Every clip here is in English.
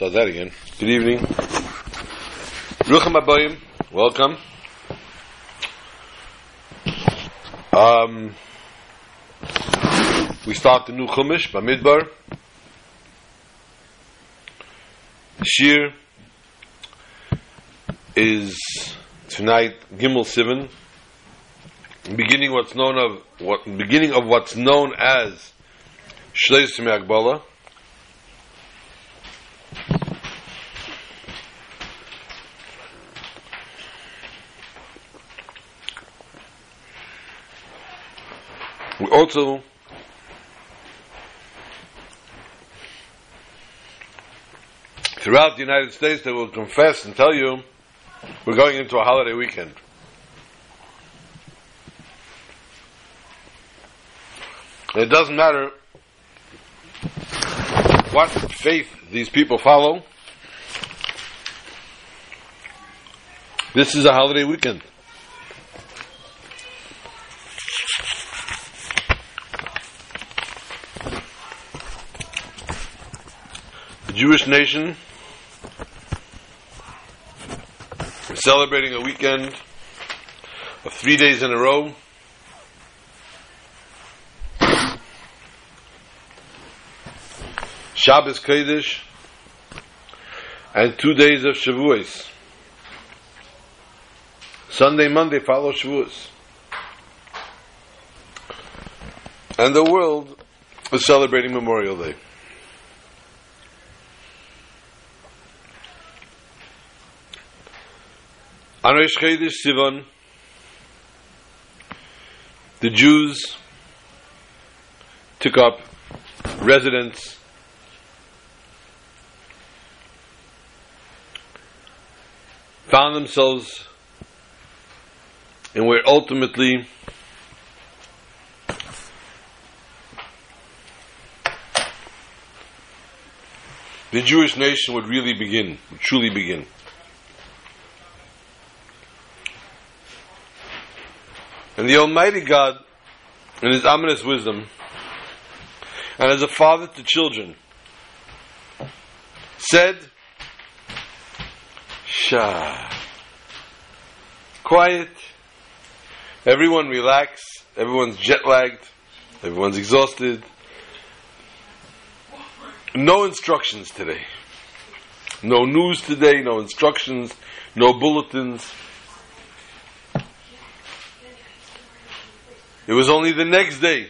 Start that again. Good evening. Rucham Abayim, welcome. Um, we start the new Chumash, Bamidbar. Shiur is tonight Gimel Sivan, beginning what's known of what beginning of what's known as Shleis Me'agbala. Also throughout the United States they will confess and tell you we're going into a holiday weekend. It doesn't matter what faith these people follow. This is a holiday weekend. Jewish nation celebrating a weekend of three days in a row. Shabbos Kodesh and two days of Shavuos. Sunday, Monday follow Shavuos. And the world is celebrating Memorial Day. On Rosh Sivan, the Jews took up residence found themselves and where ultimately the Jewish nation would really begin, would truly begin. And the Almighty God, in His ominous wisdom, and as a father to children, said, Shah. Quiet. Everyone relax. Everyone's jet lagged. Everyone's exhausted. No instructions today. No news today, no instructions, no bulletins. It was only the next day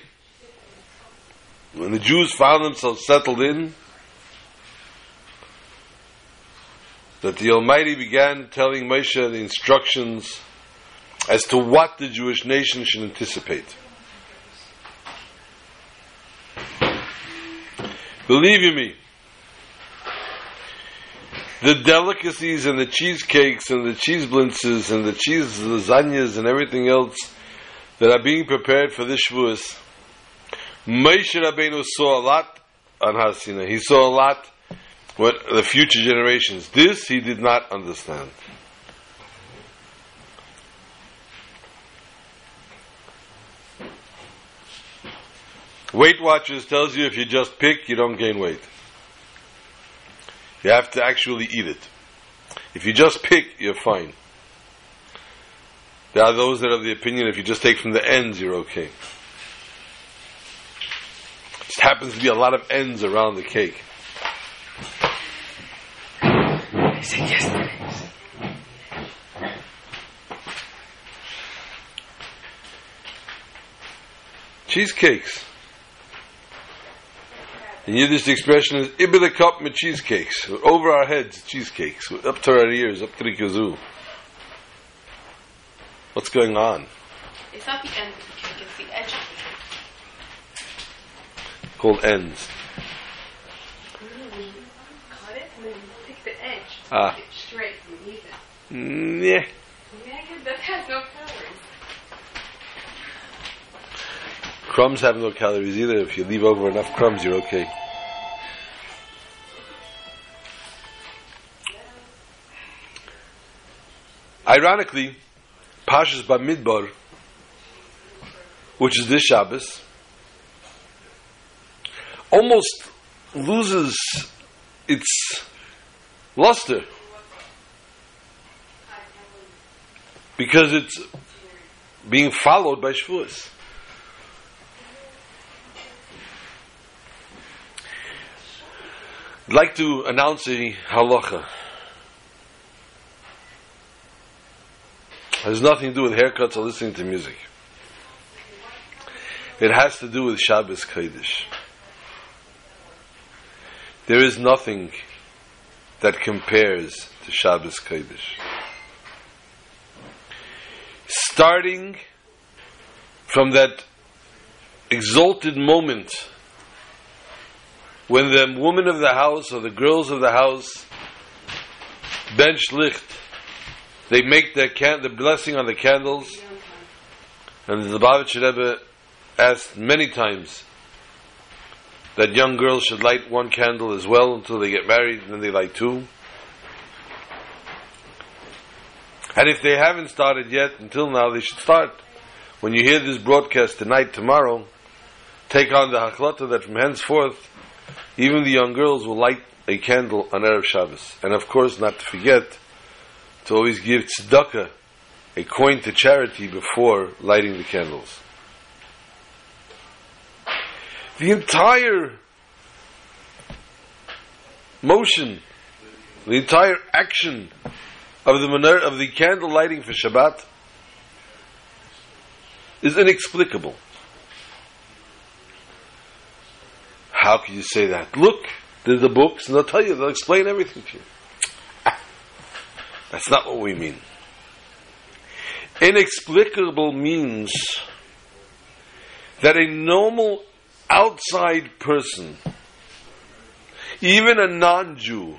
when the Jews found themselves settled in that the Almighty began telling Moshe the instructions as to what the Jewish nation should anticipate. Believe you me, the delicacies and the cheesecakes and the cheese blintzes and the cheese lasagnas and everything else that are being prepared for this Shavuos, Moshe Rabbeinu saw a lot on Har Sinai. He saw a lot what the future generations. This he did not understand. Weight Watchers tells you if you just pick, you don't gain weight. You have to actually eat it. If you just pick, you're fine. There are those that have the opinion if you just take from the ends, you're okay. Just happens to be a lot of ends around the cake. I said yesterday. Cheesecakes. In Yiddish, the expression is "ibele cup with cheesecakes." Over our heads, cheesecakes. Up to our ears, up to the kazoo. What's going on? It's not the end of the cake, it's the edge of the cake. Called ends. Cut it and then pick the edge. Ah. It straight and even. Mm, yeah. Yeah, that has no calories. Crumbs have no calories either. If you leave over enough crumbs, you're okay. Ironically, Pashas Bamidbar, which is this Shabbos, almost loses its luster. Because it's being followed by Shavuos. I'd like to announce a halacha. Has nothing to do with haircuts or listening to music. It has to do with Shabbos Kodesh. There is nothing that compares to Shabbos Kodesh. Starting from that exalted moment when the woman of the house or the girls of the house bench licht, they make their can- the blessing on the candles, and the Lubavitcher Rebbe asked many times that young girls should light one candle as well until they get married, and then they light two. And if they haven't started yet, until now, they should start. When you hear this broadcast tonight, tomorrow, take on the hachlata that from henceforth, even the young girls will light a candle on Erev Shabbos. And of course, not to forget, to always give tzedakah, a coin to charity before lighting the candles. The entire motion, the entire action of the manor, of the candle lighting for Shabbat is inexplicable. How can you say that? Look, there's the books, and they'll tell you, they'll explain everything to you. That's not what we mean. Inexplicable means that a normal outside person, even a non Jew,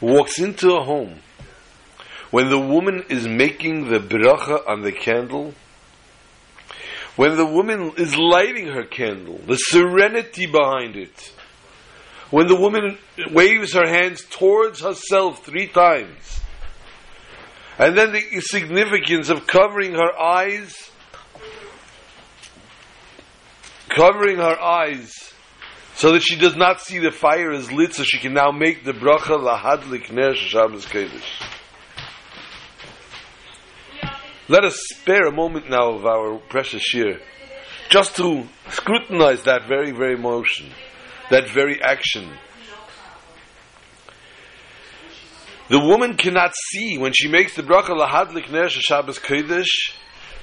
walks into a home when the woman is making the bracha on the candle, when the woman is lighting her candle, the serenity behind it, when the woman waves her hands towards herself three times, and then the significance of covering her eyes, covering her eyes, so that she does not see the fire is lit, so she can now make the bracha lahadlik ner Shabbos Kodesh. Let us spare a moment now of our precious year, just to scrutinize that very, very motion, that very action. The woman cannot see when she makes the bracha lahadlik ner Shabbos Kodesh.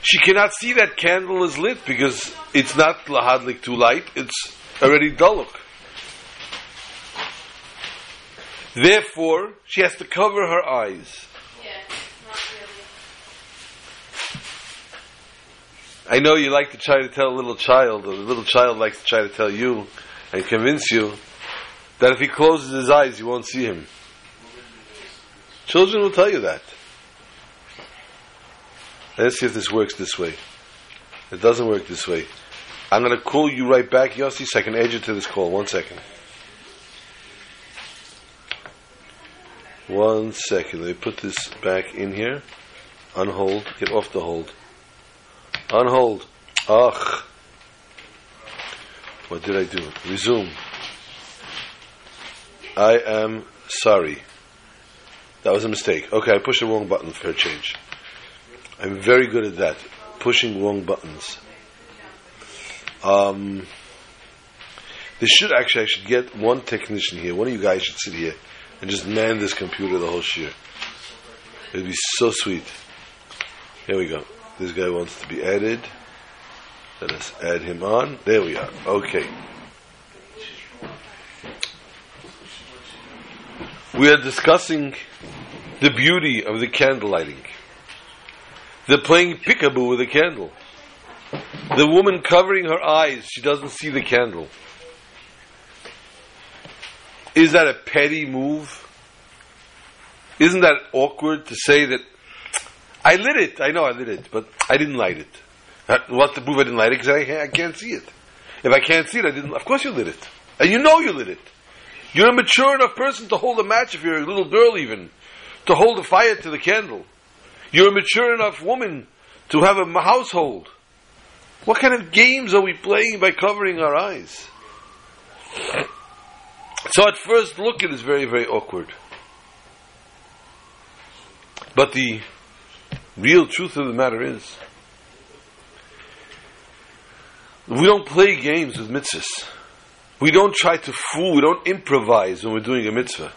She cannot see that candle is lit because it's not lahadlik too light; it's already daluk. Therefore, she has to cover her eyes. I know you like to try to tell a little child, or the little child likes to try to tell you and convince you that if he closes his eyes, you won't see him. Children will tell you that. Let's see if this works this way. It doesn't work this way. I'm going to call you right back, Yossi, so I can add you to this call. One second. One second. Let me put this back in here. On hold. Get off the hold. On hold. Ugh. What did I do? Resume. I am sorry. That was a mistake. Okay, I pushed the wrong button for a change. I'm very good at that. Pushing wrong buttons. Um, they should actually, I should get one technician here. One of you guys should sit here and just man this computer the whole year. It'd be so sweet. Here we go. This guy wants to be added. Let us add him on. There we are. Okay. We are discussing the beauty of the candle lighting. They're playing peekaboo with a candle. The woman covering her eyes, she doesn't see the candle. Is that a petty move? Isn't that awkward to say that I lit it? I know I lit it, but I didn't light it. What's the proof I didn't light it? Because I, I can't see it. If I can't see it, I didn't. Of course you lit it, and you know you lit it. You're a mature enough person to hold a match if you're a little girl, even to hold a fire to the candle. You're a mature enough woman to have a household. What kind of games are we playing by covering our eyes? So at first look, it is very, very awkward. But the real truth of the matter is, we don't play games with mitzvahs. We don't try to fool, we don't improvise when we're doing a mitzvah.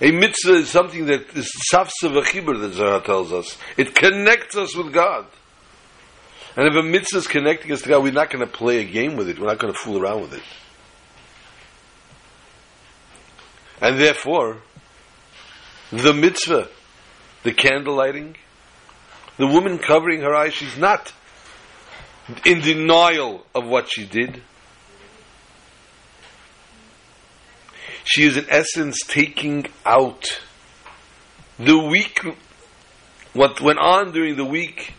A mitzvah is something that is tzavta v'chibur, that Zohar tells us. It connects us with God. And if a mitzvah is connecting us to God, we're not going to play a game with it. We're not going to fool around with it. And therefore, the mitzvah, the candle lighting, the woman covering her eyes, she's not in denial of what she did. She is in essence taking out the week, what went on during the week,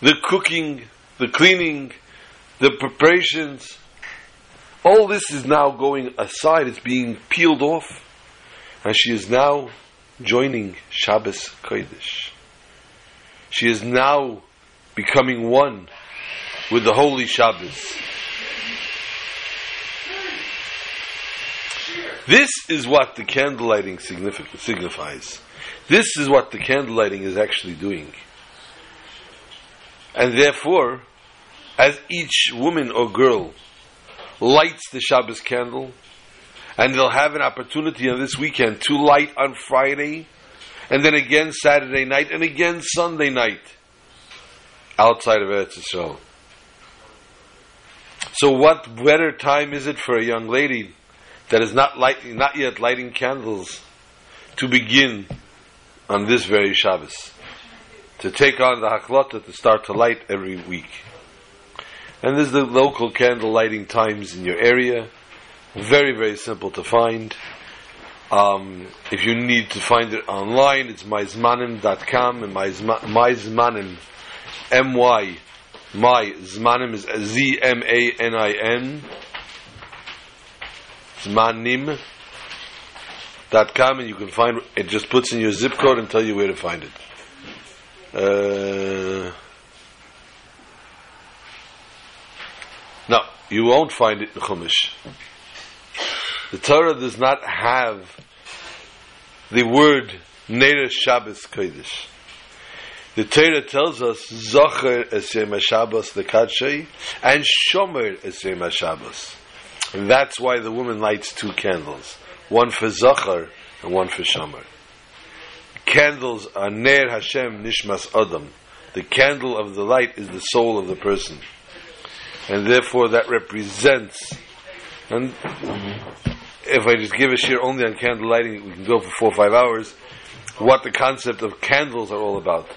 the cooking, the cleaning, the preparations. All this is now going aside, it's being peeled off, and she is now joining Shabbos Kodesh. She is now becoming one with the holy Shabbos. This is what the candle lighting signifies. This is what the candle lighting is actually doing. And therefore, as each woman or girl lights the Shabbos candle, and they'll have an opportunity on this weekend to light on Friday, and then again Saturday night, and again Sunday night, outside of Eretz Yisrael. So, what better time is it for a young lady that is not not yet lighting candles, to begin on this very Shabbos, to take on the hachlata to start to light every week. And there's the local candle lighting times in your area. Very, very simple to find. Um, if you need to find it online, it's myzmanim.com and myzmanim, M-Y, my zmanim is Z-M-A-N-I-N, zmanim.com and you can find, it just puts in your zip code and tell you where to find it. Uh, no, you won't find it in Chumash. The Torah does not have the word Neres Shabbos Kodesh. The Torah tells us Zocher Esem Shabbos Lekadshei and Shomer Esem Shabbos. And that's why the woman lights two candles, one for Zocher and one for Shomer. Candles are Ner Hashem Nishmas Adam. The candle of the light is the soul of the person. And therefore that represents and if I just give a share only on candle lighting, we can go for four or five hours, what the concept of candles are all about.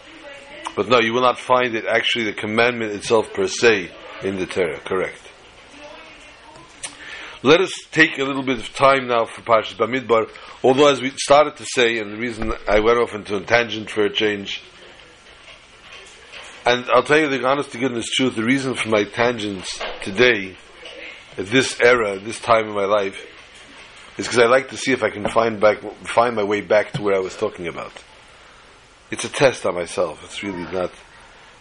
But no, you will not find it actually the commandment itself per se in the Torah, correct. Let us take a little bit of time now for Parshas Bamidbar, although as we started to say, and the reason I went off into a tangent for a change, and I'll tell you the honest to goodness truth, the reason for my tangents today, at this era, this time in my life, is because I like to see if I can find back, find my way back to where I was talking about. It's a test on myself. It's really not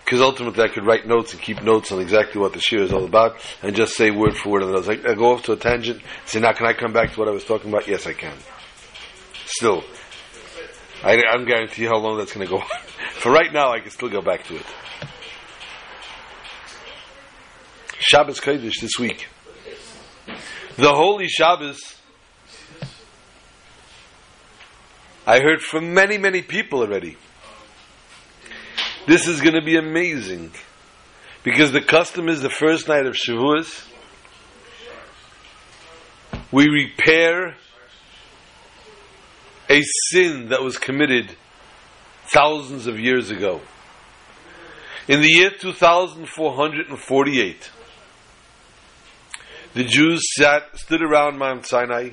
because ultimately I could write notes and keep notes on exactly what the shiur is all about and just say word for word. And I I go off to a tangent. Say, now can I come back to what I was talking about? Yes, I can. Still, I, don't guarantee how long that's going to go. for right now, I can still go back to it. Shabbos Kodesh this week. The Holy Shabbos I heard from many, many people already. This is going to be amazing. Because the custom is the first night of Shavuos. We repair a sin that was committed thousands of years ago. In the year 2448, the Jews sat, stood around Mount Sinai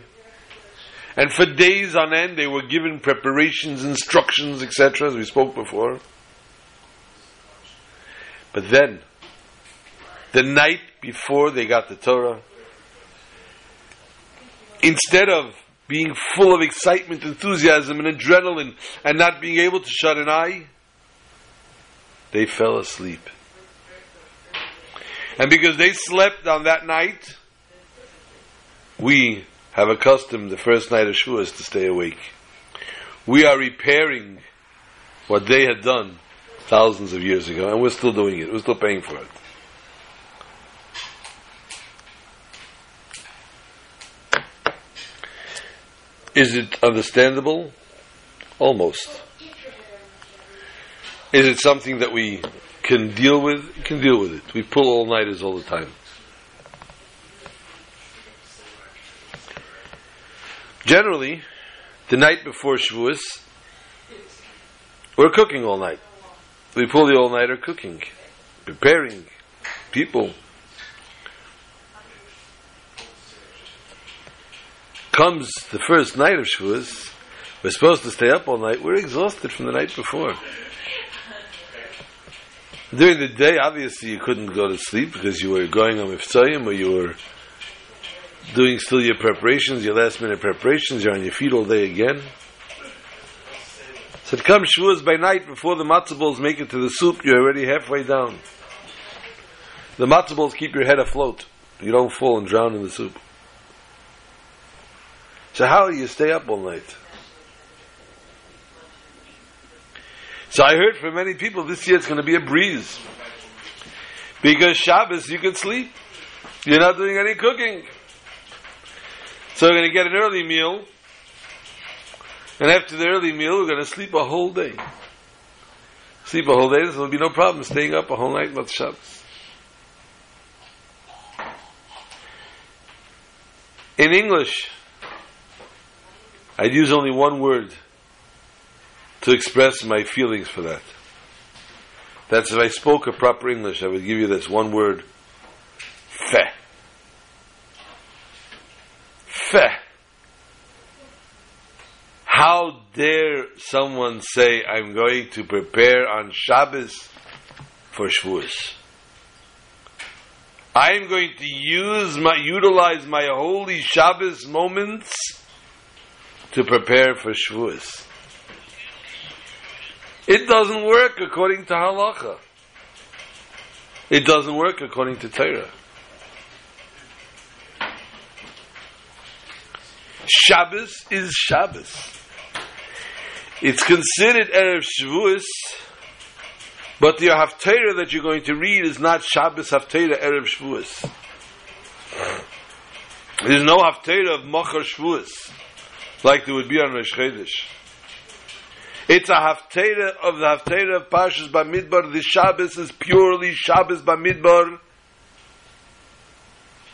and for days on end, they were given preparations, instructions, etc., as we spoke before. But then, the night before they got the Torah, instead of being full of excitement, enthusiasm, and adrenaline, and not being able to shut an eye, they fell asleep. And because they slept on that night, we have accustomed the first night of Shavuos to stay awake. We are repairing what they had done thousands of years ago, and we're still doing it. We're still paying for it. Is it understandable? Almost. Is it something that we can deal with? We can deal with it. We pull all nighters all the time. Generally, the night before Shavuos, we're cooking all night. We pull the all nighter cooking, preparing people. Comes the first night of Shavuos, we're supposed to stay up all night. We're exhausted from the night before. During the day, obviously, you couldn't go to sleep because you were going on Miftzayim or you were doing still your preparations, your last minute preparations. You're on your feet all day again. So it comes Shavuos by night before the matzah balls make it to the soup. You're already halfway down. The matzah balls keep your head afloat. You don't fall and drown in the soup. So how do you stay up all night? So I heard from many people this year it's going to be a breeze. Because Shabbos you can sleep. You're not doing any cooking. So we're going to get an early meal. And after the early meal, we're going to sleep a whole day. Sleep a whole day, so there'll be no problem staying up a whole night about Shabbos. In English, I'd use only one word to express my feelings for that. That's if I spoke a proper English, I would give you this one word, feh. Feh. How dare someone say, I'm going to prepare on Shabbos for Shavuos? I'm going to use my, utilize my holy Shabbos moments to prepare for Shavuos. It doesn't work according to halacha. It doesn't work according to Torah. Shabbos is Shabbos. It's considered Erev Shavuos, but the Haftarah that you're going to read is not Shabbos Haftarah Erev Shavuos. There's no Haftarah of Machar Shavuos, like there would be on Rosh Chodesh. It's a Haftarah of the Haftarah of Parshas Bamidbar. The Shabbos is purely Shabbos Bamidbar.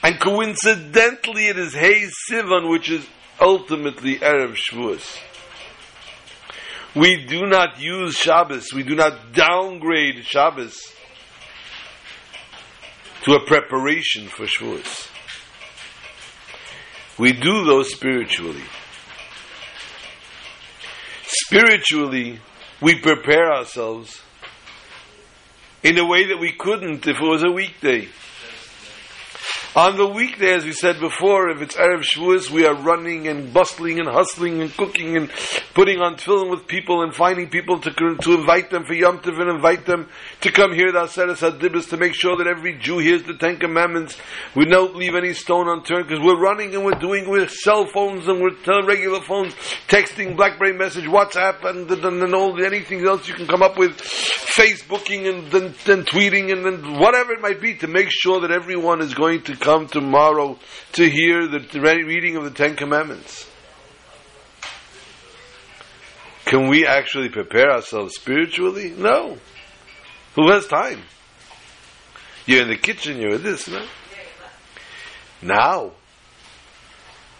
And coincidentally, it is Hey Sivan, which is ultimately Erev Shavuos. We do not use Shabbos, we do not downgrade Shabbos to a preparation for Shavuos. We do those spiritually. Spiritually, we prepare ourselves in a way that we couldn't if it was a weekday. On the weekday, as we said before, if it's Erev Shavuos, we are running and bustling and hustling and cooking and putting on tefillin with people and finding people to, to invite them for Yom Tov and invite them to come here to Aseres Hadibros to make sure that every Jew hears the Ten Commandments. We don't leave any stone unturned because we're running and we're doing with cell phones and with regular phones, texting, BlackBerry message, WhatsApp, and, and, and all anything else you can come up with, Facebooking and then tweeting and then whatever it might be to make sure that everyone is going to come tomorrow to hear the reading of the Ten Commandments. Can we actually prepare ourselves spiritually? No. Who has time? You're in the kitchen, you're this, no? Now,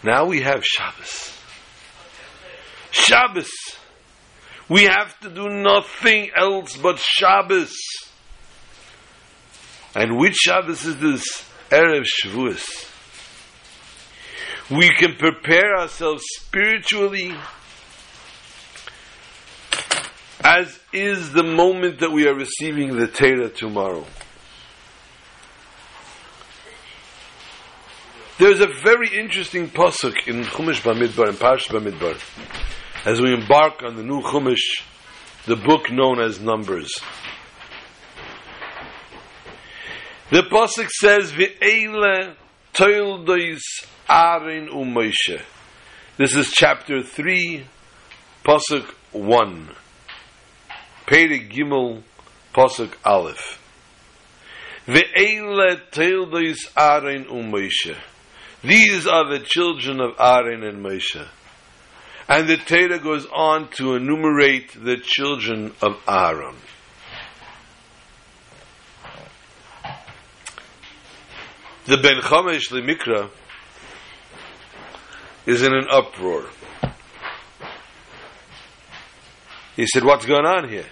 now we have Shabbos. Shabbos. We have to do nothing else but Shabbos. And which Shabbos is this? Erev Shavuos. We can prepare ourselves spiritually as is the moment that we are receiving the Torah tomorrow. There's a very interesting pasuk in Chumash Bamidbar, in Parsh Bamidbar, as we embark on the new Chumash, the book known as Numbers. The pasuk says, "Ve'ele toildois Aaron u'Moshe. This is chapter 3, Pasuk 1. Perek Gimel, Pasuk Aleph. Ve'ele teildois Aaron u'Moshe. These are the children of Aaron and Moshe. And the Torah goes on to enumerate the children of Aaron. The Ben Chamesh Mikra is in an uproar. He said, What's going on here?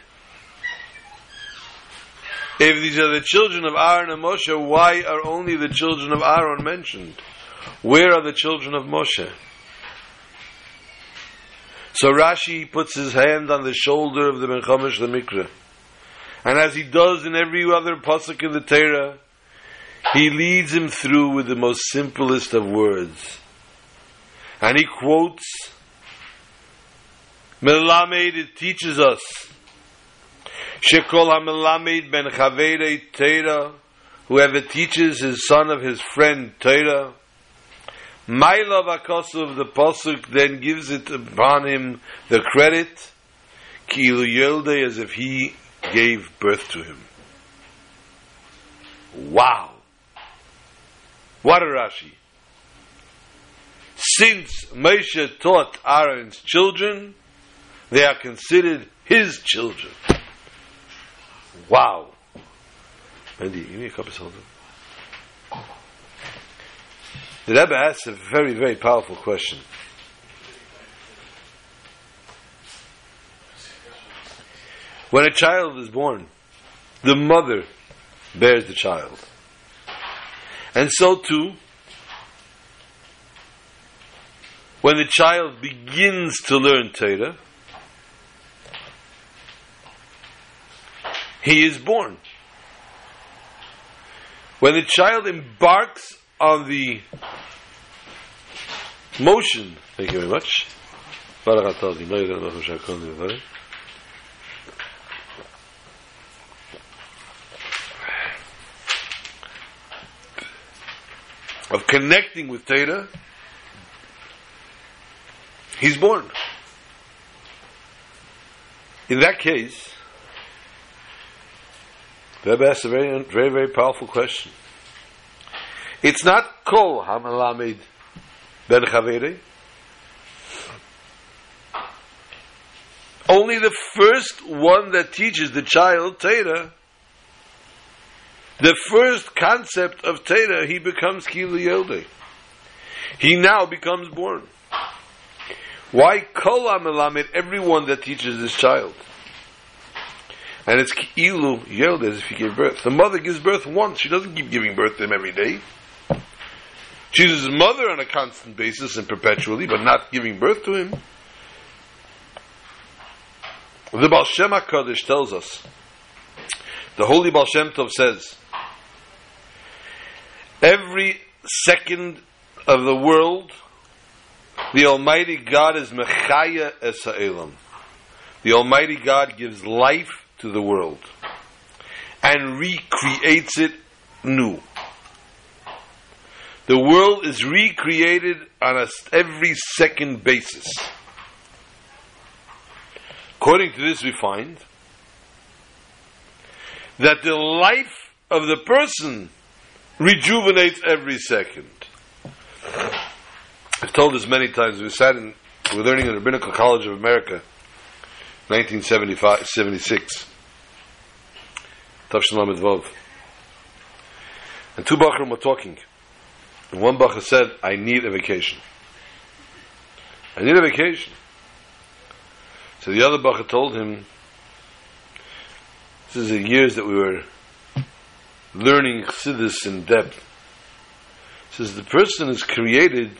If these are the children of Aaron and Moshe, why are only the children of Aaron mentioned? Where are the children of Moshe? So Rashi puts his hand on the shoulder of the Ben Chamesh the Mikra. And as he does in every other pasuk in the Torah, he leads him through with the most simplest of words. And he quotes Melamed, it teaches us Shekol HaMelamed ben Chaverei Torah Whoever teaches his son of his friend Torah Mailav Akosov, the Pasuk then gives it upon him the credit Kilu Yelde as if he gave birth to him. Wow! What a Rashi! Since Moshe taught Aaron's children, they are considered his children. Wow. Andy, give me a cup of soda. The Rebbe asks a very, very powerful question. When a child is born, the mother bears the child. And so too, when the child begins to learn Torah, he is born. When the child embarks on the motion, thank you very much. Of connecting with Torah, he's born. In that case, the Rebbe asks a very, very, very powerful question. It's not Kol Hamalamed Ben Chavere. Only the first one that teaches the child Torah, the first concept of Torah, he becomes Kilu Yelde. He now becomes born. Why Kol Hamalamed, everyone that teaches this child? And it's Kilu Yelde as if he gave birth. The mother gives birth once. She doesn't keep giving birth to him every day. She's his mother on a constant basis and perpetually, but not giving birth to him. The Baal Shem HaKadosh tells us, the Holy Baal Shem Tov says, every second of the world, the Almighty God is Mechaya Es Ha'elam. The Almighty God gives life to the world and recreates it new. The world is recreated on a every second basis. According to this, we find that the life of the person rejuvenates every second. I've told this many times. We sat in, we were learning in the Rabbinical College of America, 1975, 76. Tavshalam Vov. And two Bachram were talking. And one Bacha said, I need a vacation. I need a vacation. So the other Bacha told him, this is the years that we were learning Chassidus in depth. Says, the person is created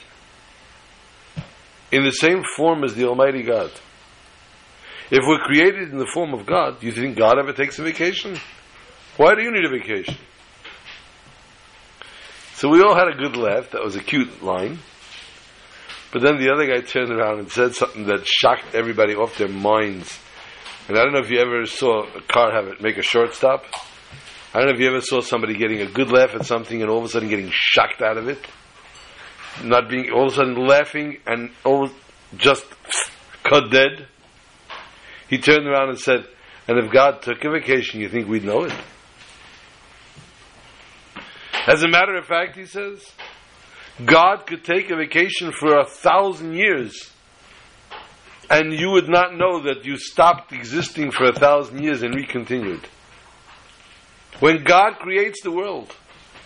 in the same form as the Almighty God. If we're created in the form of God, do you think God ever takes a vacation? Why do you need a vacation? So we all had a good laugh. That was a cute line. But then the other guy turned around and said something that shocked everybody off their minds. And I don't know if you ever saw a car have it make a short stop. I don't know if you ever saw somebody getting a good laugh at something and all of a sudden getting shocked out of it. not being all of a sudden laughing and all just cut dead. He turned around and said, "And if God took a vacation, you think we'd know it?" As a matter of fact, he says, God could take a vacation for a thousand years, and you would not know that you stopped existing for a thousand years and recontinued. When God creates the world,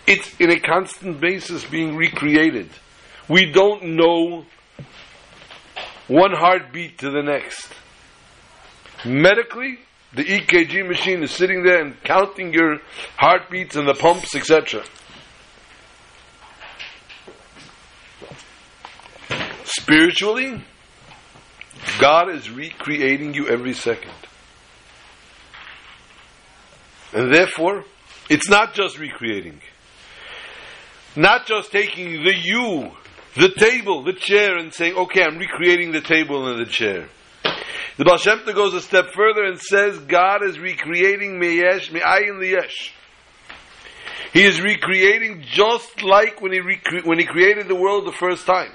it's in a constant basis being recreated. We don't know one heartbeat to the next. Medically, the EKG machine is sitting there and counting your heartbeats and the pumps, etc. Spiritually, God is recreating you every second. And therefore, it's not just recreating. Not just taking the you, the table, the chair, and saying, okay, I'm recreating the table and the chair. The Baal Shem Tov goes a step further and says, God is recreating me'yesh, me'ayin liyesh. He is recreating just like when he, recre- when he created the world the first time.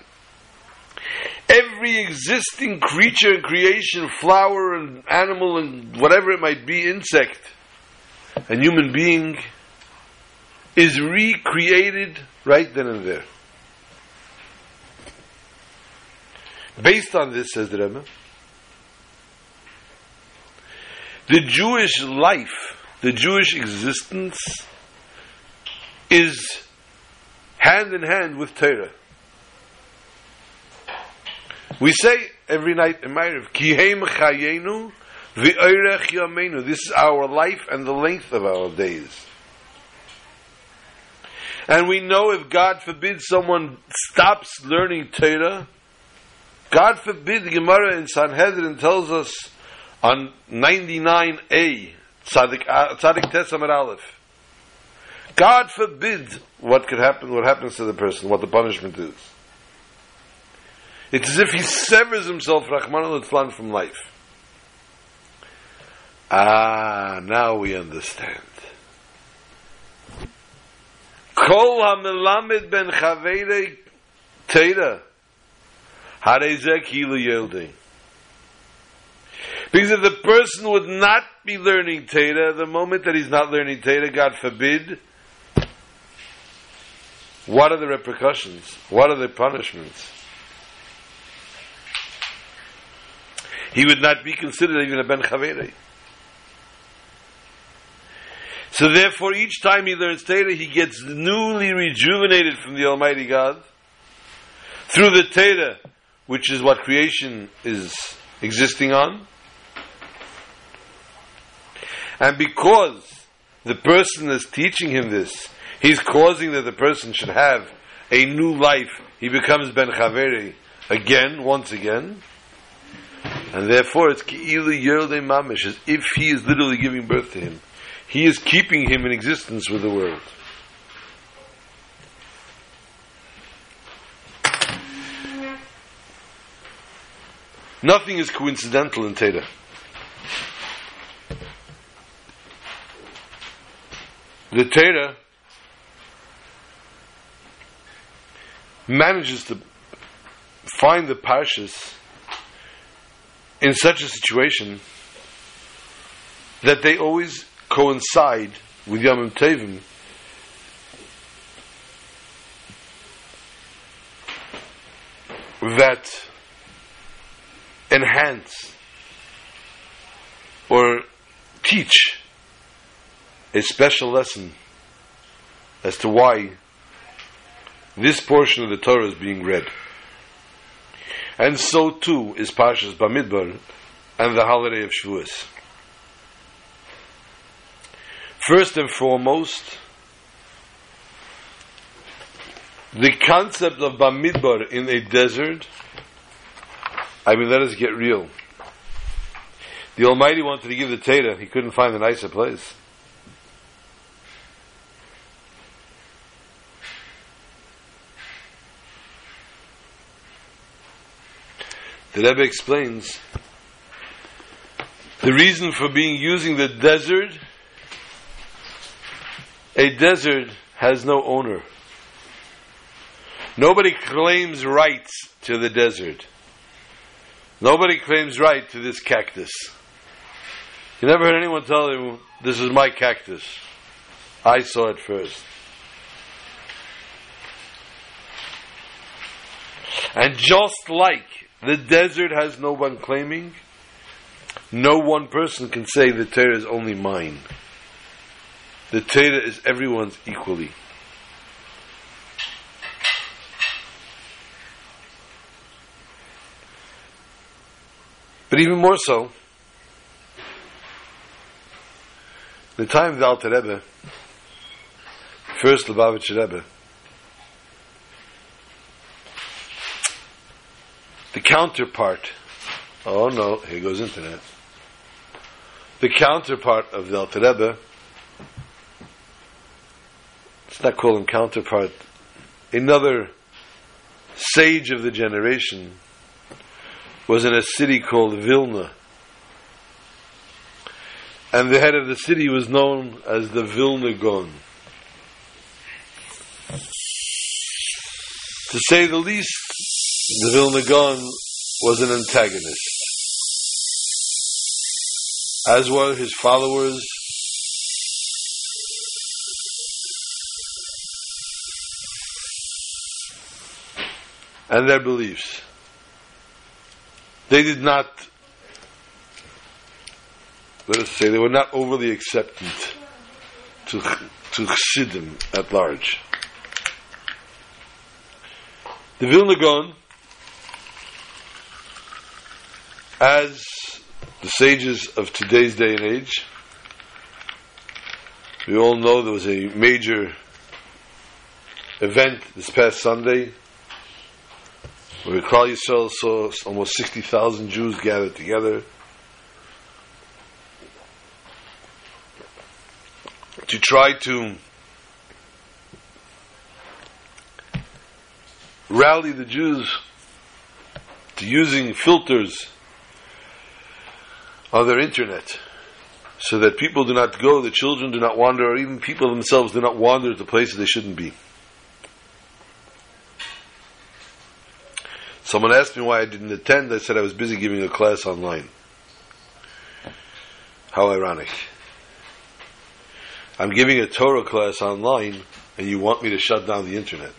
Every existing creature and creation, flower and animal and whatever it might be, insect and human being, is recreated right then and there. Based on this, says the Rebbe, the Jewish life, the Jewish existence, is hand in hand with Torah. We say every night in Ma'ariv, Kihem chayenu This is our life and the length of our days. And we know if God forbid someone stops learning Torah, God forbid Gemara in Sanhedrin tells us on 99a, Tzadik, Tzadik Aleph, God forbid what could happen, what happens to the person, what the punishment is. It's as if he severs himself, Rahman al from life. Ah, now we understand. Kol ha-melamed ben chaveirei teira, harei zeh kilu yildei. Because if the person would not be learning Torah, the moment that he's not learning Torah, God forbid, what are the repercussions? What are the punishments? He would not be considered even a Ben Chaveri. So therefore, each time he learns Torah, he gets newly rejuvenated from the Almighty God through the Torah, which is what creation is existing on. And because the person is teaching him this, he's causing that the person should have a new life. He becomes Ben Chaveri again, once again. And therefore it's Ki'ilu Yerde Mamish, as if he is literally giving birth to him. He is keeping him in existence with the world. Nothing is coincidental in Teda. The Teda manages to find the parshas in such a situation that they always coincide with Yom Tevim that enhance or teach a special lesson as to why this portion of the Torah is being read. And so too is Parshas Bamidbar and the holiday of Shavuos. First and foremost, the concept of Bamidbar in a desert, I mean, let us get real. The Almighty wanted to give the Torah, he couldn't find a nicer place. The Rebbe explains the reason for being using the desert. A desert has no owner. Nobody claims rights to the desert. Nobody claims right to this cactus. You never heard anyone tell you, this is my cactus. I saw it first. And just like the desert has no one claiming, no one person can say the Torah is only mine. The Torah is everyone's equally. But even more so, the time of the Alter Rebbe, first Lubavitcher Rebbe, the counterpart, oh no, here goes internet, the counterpart of the Alter Rebbe, let's not call him counterpart, another sage of the generation, was in a city called Vilna. And the head of the city was known as the Vilna Gaon. To say the least, the Vilna Gaon was an antagonist. As were his followers. And their beliefs. They did not, let us say, they were not overly acceptant to, to Chassidim at large. The Vilna Gaon, as the sages of today's day and age, we all know there was a major event this past Sunday where Klal Yisrael saw almost 60,000 Jews gathered together to try to rally the Jews to using filters on their internet so that people do not go, the children do not wander, or even people themselves do not wander to places they shouldn't be. Someone asked me why I didn't attend. I said I was busy giving a class online. How ironic. I'm giving a Torah class online, and you want me to shut down the internet.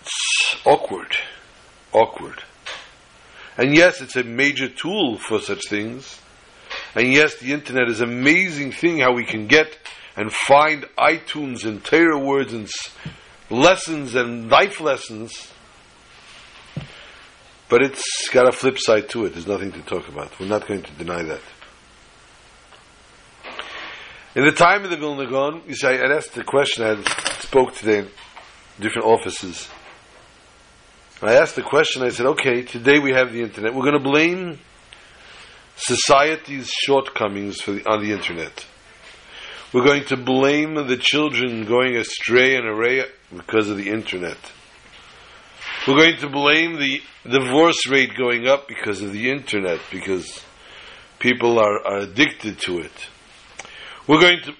It's awkward. Awkward. And yes, it's a major tool for such things. And yes, the internet is an amazing thing how we can get and find iTunes and Torah words and lessons and life lessons but it's got a flip side to it. There's nothing to talk about. We're not going to deny that. In the time of the Vilna Gaon, I asked the question, I spoke today in different offices. I asked the question, I said, okay, today we have the internet. We're going to blame society's shortcomings the, on the internet. We're going to blame the children going astray and array because of the internet. We're going to blame the divorce rate going up because of the internet, because people are, are addicted to it. We're going to,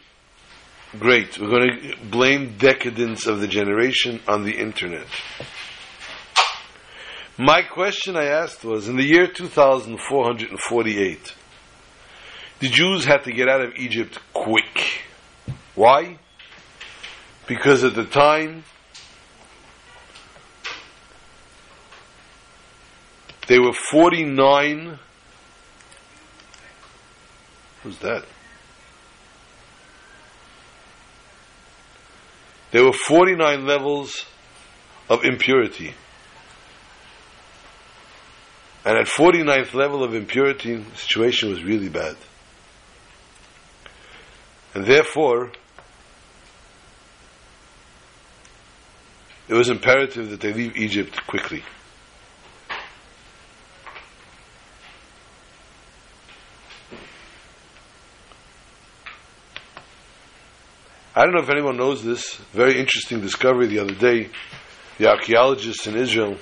great, we're going to blame decadence of the generation on the internet. My question I asked was in the year 2448, the Jews had to get out of Egypt quick. Why? Because at the time, They were 49. Who's that? There were 49 levels of impurity. And at 49th level of impurity, the situation was really bad. And therefore, it was imperative that they leave Egypt quickly. I don't know if anyone knows this. Very interesting discovery the other day. The archaeologists in Israel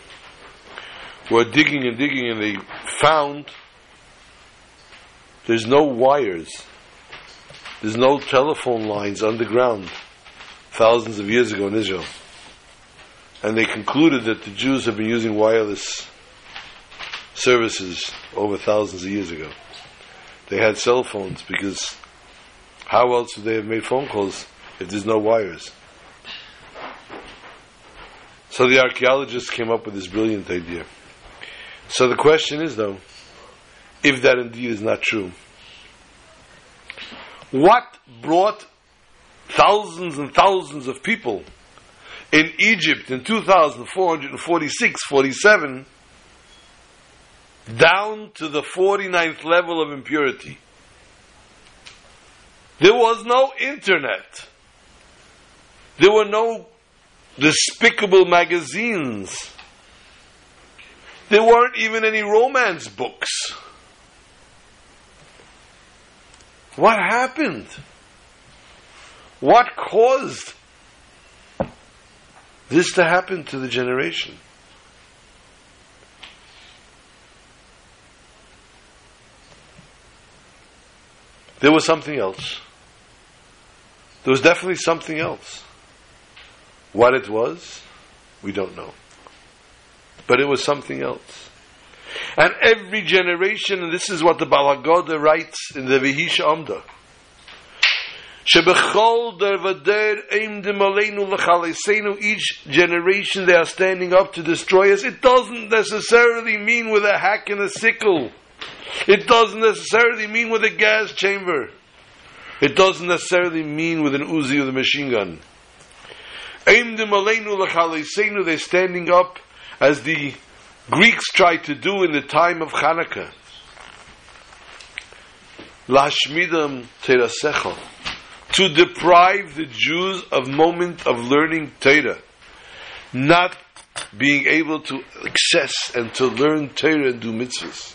were digging and digging and they found there's no wires. There's no telephone lines underground thousands of years ago in Israel. and they concluded that the Jews have been using wireless services over thousands of years ago. They had cell phones because how else would they have made phone calls if there's no wires? So the archaeologists came up with this brilliant idea. So the question is, though, if that indeed is not true, what brought thousands and thousands of people in Egypt in 2446 47 down to the 49th level of impurity? There was no internet. There were no despicable magazines. There weren't even any romance books. What happened? What caused this to happen to the generation? There was something else. There was definitely something else. What it was, we don't know. But it was something else. And every generation, and this is what the Balagoda writes in the Vehi She'amda. Each generation they are standing up to destroy us. It doesn't necessarily mean with a hack and a sickle. It doesn't necessarily mean with a gas chamber. It doesn't necessarily mean with an Uzi or the machine gun. They're standing up as the Greeks tried to do in the time of Hanukkah. Lashmidam terasecha. To deprive the Jews of moment of learning Torah. Not being able to access and to learn Torah and do mitzvahs.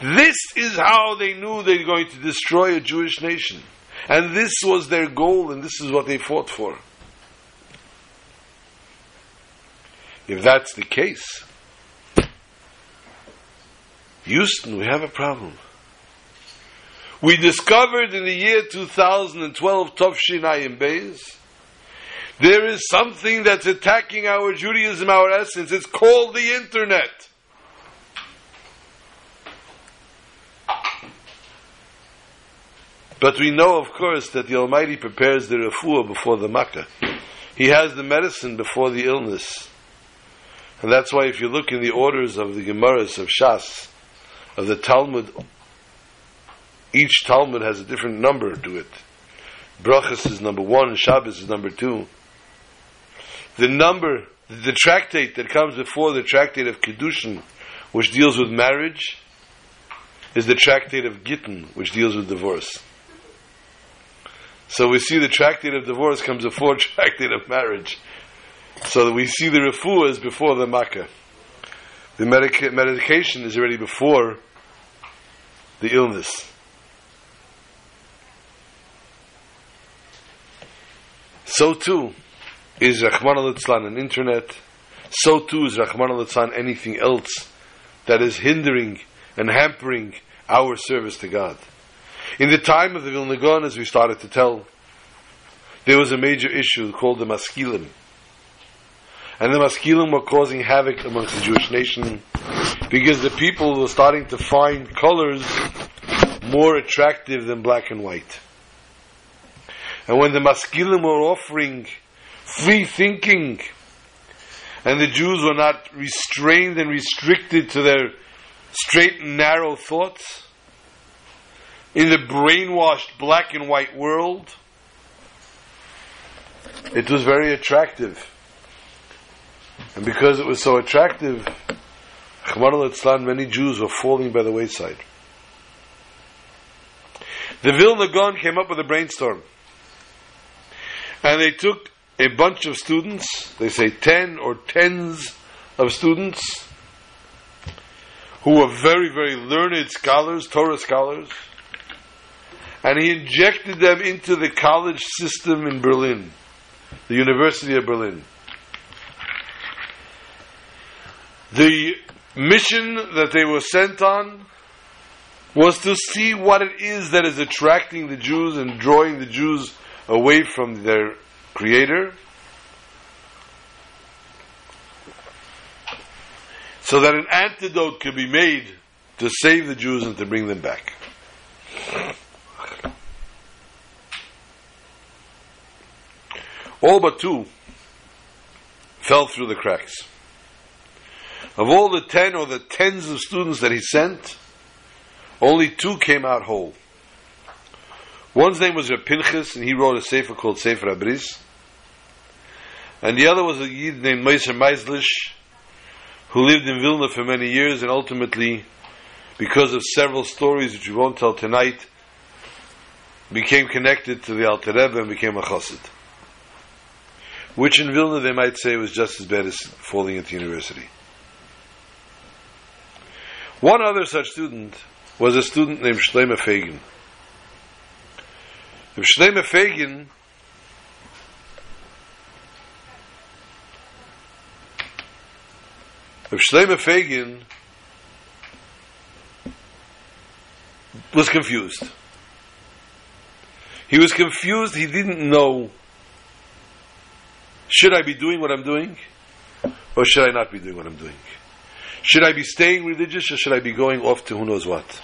This is how they knew they were going to destroy a Jewish nation. And this was their goal and this is what they fought for. If that's the case, Houston, we have a problem. We discovered in the year 2012, Tovshinayim Beis, there is something that's attacking our Judaism, our essence. It's called the Internet. But we know, of course, that the Almighty prepares the refuah before the makkah. He has the medicine before the illness. And that's why if you look in the orders of the Gemaras of Shas, of the Talmud, each Talmud has a different number to it. Brachas is number one, Shabbos is number two. The number, the tractate that comes before the tractate of Kiddushin, which deals with marriage, is the tractate of Gittin, which deals with divorce. So we see the tractate of divorce comes before tractate of marriage. So that we see the refuah is before the makkah. The medica- medication is already before the illness. So too is Rahman al an internet. So too is Rahman al anything else that is hindering and hampering our service to God. In the time of the Vilna Gaon, as we started to tell, there was a major issue called the Maskilim. And the Maskilim were causing havoc amongst the Jewish nation because the people were starting to find colors more attractive than black and white. And when the Maskilim were offering free thinking, and the Jews were not restrained and restricted to their straight and narrow thoughts, in the brainwashed black and white world, it was very attractive. And because it was so attractive, many Jews were falling by the wayside. The Vilna Gaon came up with a brainstorm. And they took a bunch of students, they say 10 or tens of students, who were very, very learned scholars, Torah scholars, and he injected them into the college system in Berlin, the University of Berlin. The mission that they were sent on was to see what it is that is attracting the Jews and drawing the Jews away from their Creator. so that an antidote could be made to save the Jews and to bring them back. All but two fell through the cracks. Of all the ten or the tens of students that he sent, only two came out whole. One's name was Reb Pinchas, and he wrote a sefer called Sefer Habris. And the other was a Yid named Meiser Meislish, who lived in Vilna for many years, and ultimately, because of several stories which we won't tell tonight, became connected to the Alter Rebbe and became a chassid. Which in Vilna they might say was just as bad as falling into university. One other such student was a student named Shlomo Fagin. If Shlomo Fagin if Shlomo Fagin was confused. He was confused, he didn't know should I be doing what I'm doing or should I not be doing what I'm doing? Should I be staying religious or should I be going off to who knows what?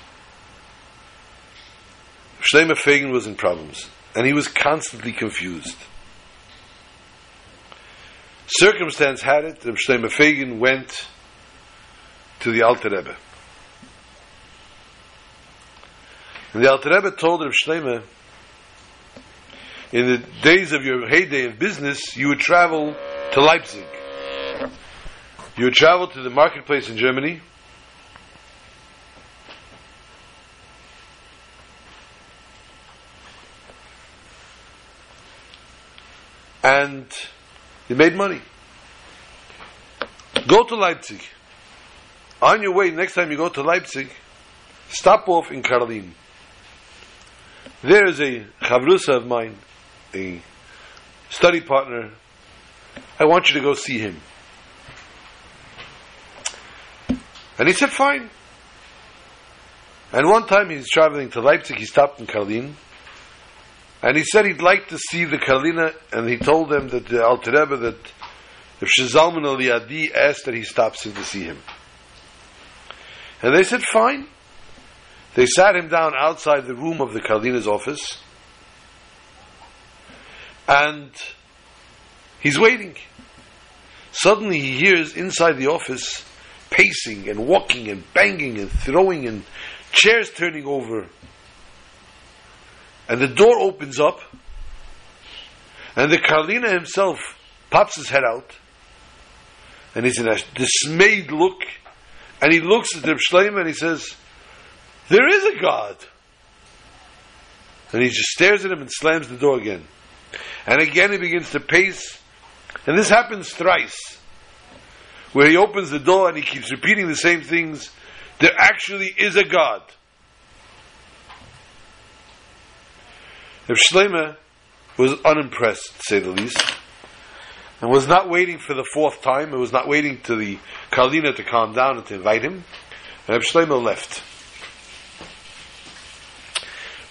Shlomo Fagin was in problems and he was constantly confused. Circumstance had it that Shlomo Fagin went to the Alter Rebbe. And the Alter Rebbe told Shlomo, in the days of your heyday of business, you would travel to Leipzig. You would travel to the marketplace in Germany. And you made money. Go to Leipzig. On your way, next time you go to Leipzig, stop off in Karlin. There is a chavrusa of mine, a study partner. I want you to go see him. And he said, fine. And one time he's traveling to Leipzig, he stopped in Karlin, and he said he'd like to see the Karliner, and he told them that the Alter Rebbe, that if Shazalman Aliyadi asked that he stops in to see him. And they said, fine. They sat him down outside the room of the Karliner's office, and he's waiting. Suddenly he hears inside the office pacing and walking and banging and throwing and chairs turning over. And the door opens up, and the Karliner himself pops his head out, and he's in a dismayed look, and he looks at the Shleim and he says, There is a God. And he just stares at him and slams the door again. And again he begins to pace, and this happens thrice where he opens the door and he keeps repeating the same things, there actually is a God. If Shlema was unimpressed, to say the least, and was not waiting for the fourth time, and was not waiting to the Karliner to calm down and to invite him, and Reb Shlomo left.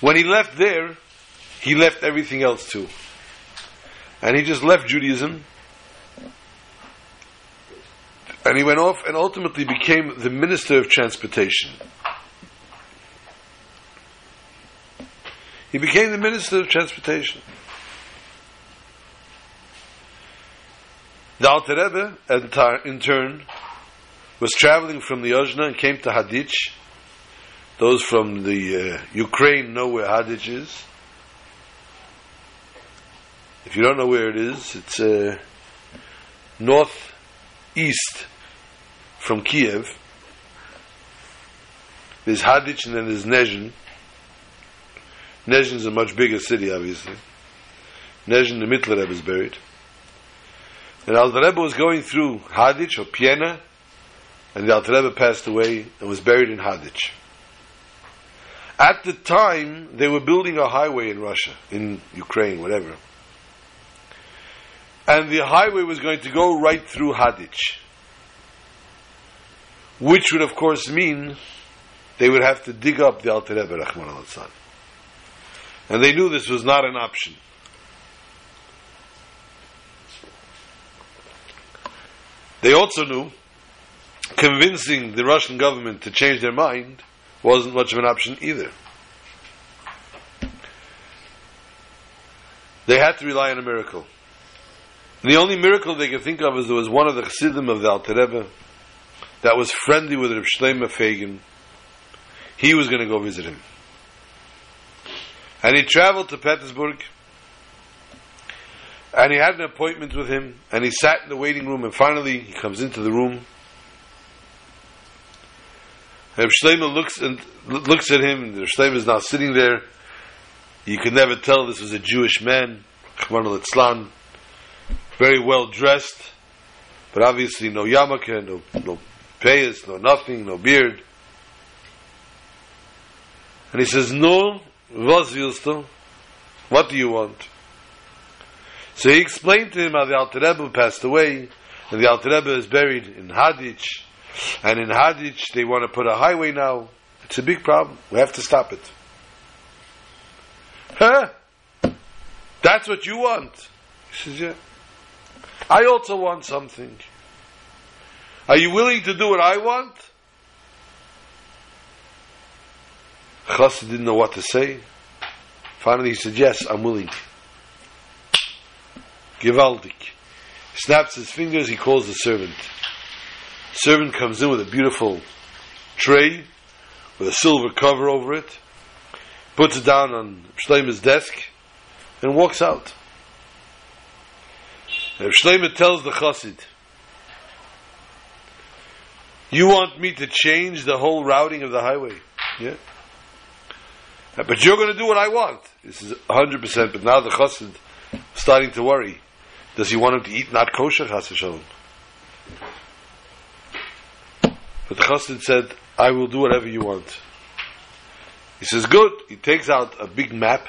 When he left there, he left everything else too. And he just left Judaism and he went off and ultimately became the Minister of Transportation. He became the Minister of Transportation. The Alter Rebbe, in turn, was traveling from the Ojna and came to Hadich. Those from the uh, Ukraine know where Hadich is. If you don't know where it is, it's uh, northeast from Kiev. There's Hadich and then there's Nezhin. Nezhin is a much bigger city, obviously. Nezhin, the Mittler Rebbe is buried. And Alter Rebbe was going through Hadich or Piena, and the Alter Rebbe passed away and was buried in Hadich. At the time, they were building a highway in Russia, in Ukraine, whatever. And the highway was going to go right through Hadich which would of course mean they would have to dig up the Alter Rebbe Rahman al And they knew this was not an option. They also knew convincing the Russian government to change their mind wasn't much of an option either. They had to rely on a miracle. And the only miracle they could think of is there was one of the Chassidim of the Alter Rebbe that was friendly with Reb Shlomo Fagin. He was going to go visit him. And he traveled to Petersburg, and he had an appointment with him, and he sat in the waiting room, and finally he comes into the room. Reb Shlomo looks, and, looks at him, and Shlomo is now sitting there. You could never tell this was a Jewish man, Chman al very well dressed, but obviously no yarmulke, no, no payas, no nothing, no beard. And he says, No, was du? What do you want? So he explained to him how the Alter Rebbe passed away, and the Alter Rebbe is buried in Hadich, and in Hadich they want to put a highway now. It's a big problem. We have to stop it. Huh? That's what you want? He says, Yeah. I also want something. Are you willing to do what I want? Chassid didn't know what to say. Finally he said, Yes, I'm willing. Givaldik. He snaps his fingers, he calls the servant. The servant comes in with a beautiful tray with a silver cover over it, puts it down on Shleima's desk, and walks out. And tells the Chassid, You want me to change the whole routing of the highway? Yeah? Uh, but you're going to do what I want. This is 100%, but now the chassid starting to worry. Does he want him to eat not kosher, chas But the chassid said, I will do whatever you want. He says, good. He takes out a big map,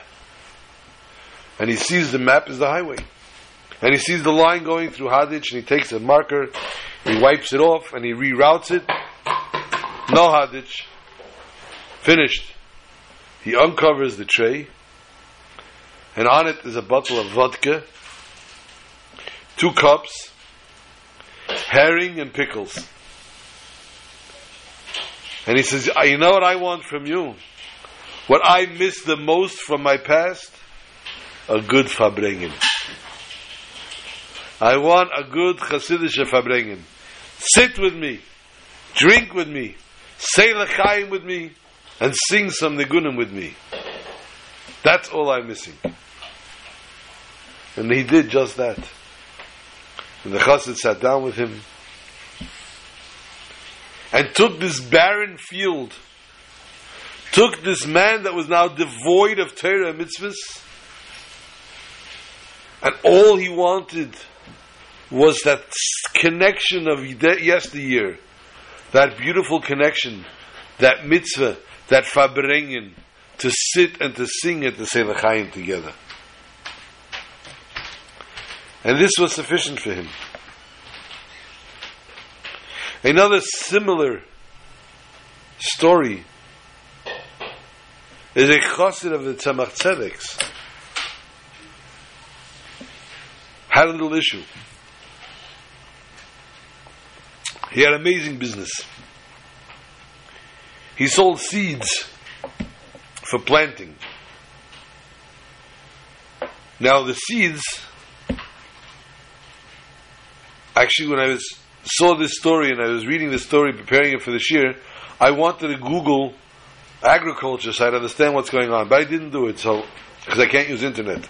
and he sees the map is the highway. And he sees the line going through Hadich, and he takes a marker, he wipes it off, and he reroutes it. No Hadich. Finished. He uncovers the tray, and on it is a bottle of vodka, two cups, herring, and pickles. And he says, You know what I want from you? What I miss the most from my past? A good Farbrengen. I want a good Chassidish Farbrengen. Sit with me, drink with me, say L'chaim with me, and sing some nigunim with me. That's all I'm missing. And he did just that. And the chassid sat down with him and took this barren field, took this man that was now devoid of Torah and mitzvahs, and all he wanted was that connection of yesteryear, that beautiful connection, that mitzvah, that Farbrengen, to sit and to sing at the say L'chaim together. And this was sufficient for him. Another similar story is a chassid of the Tzemach Tzedeks. Had a little issue. He had amazing business. He sold seeds for planting. Now the seeds, actually when I was saw this story and I was reading this story, preparing it for this year, I wanted to Google agriculture so I'd understand what's going on, but I didn't do it, so because I can't use internet.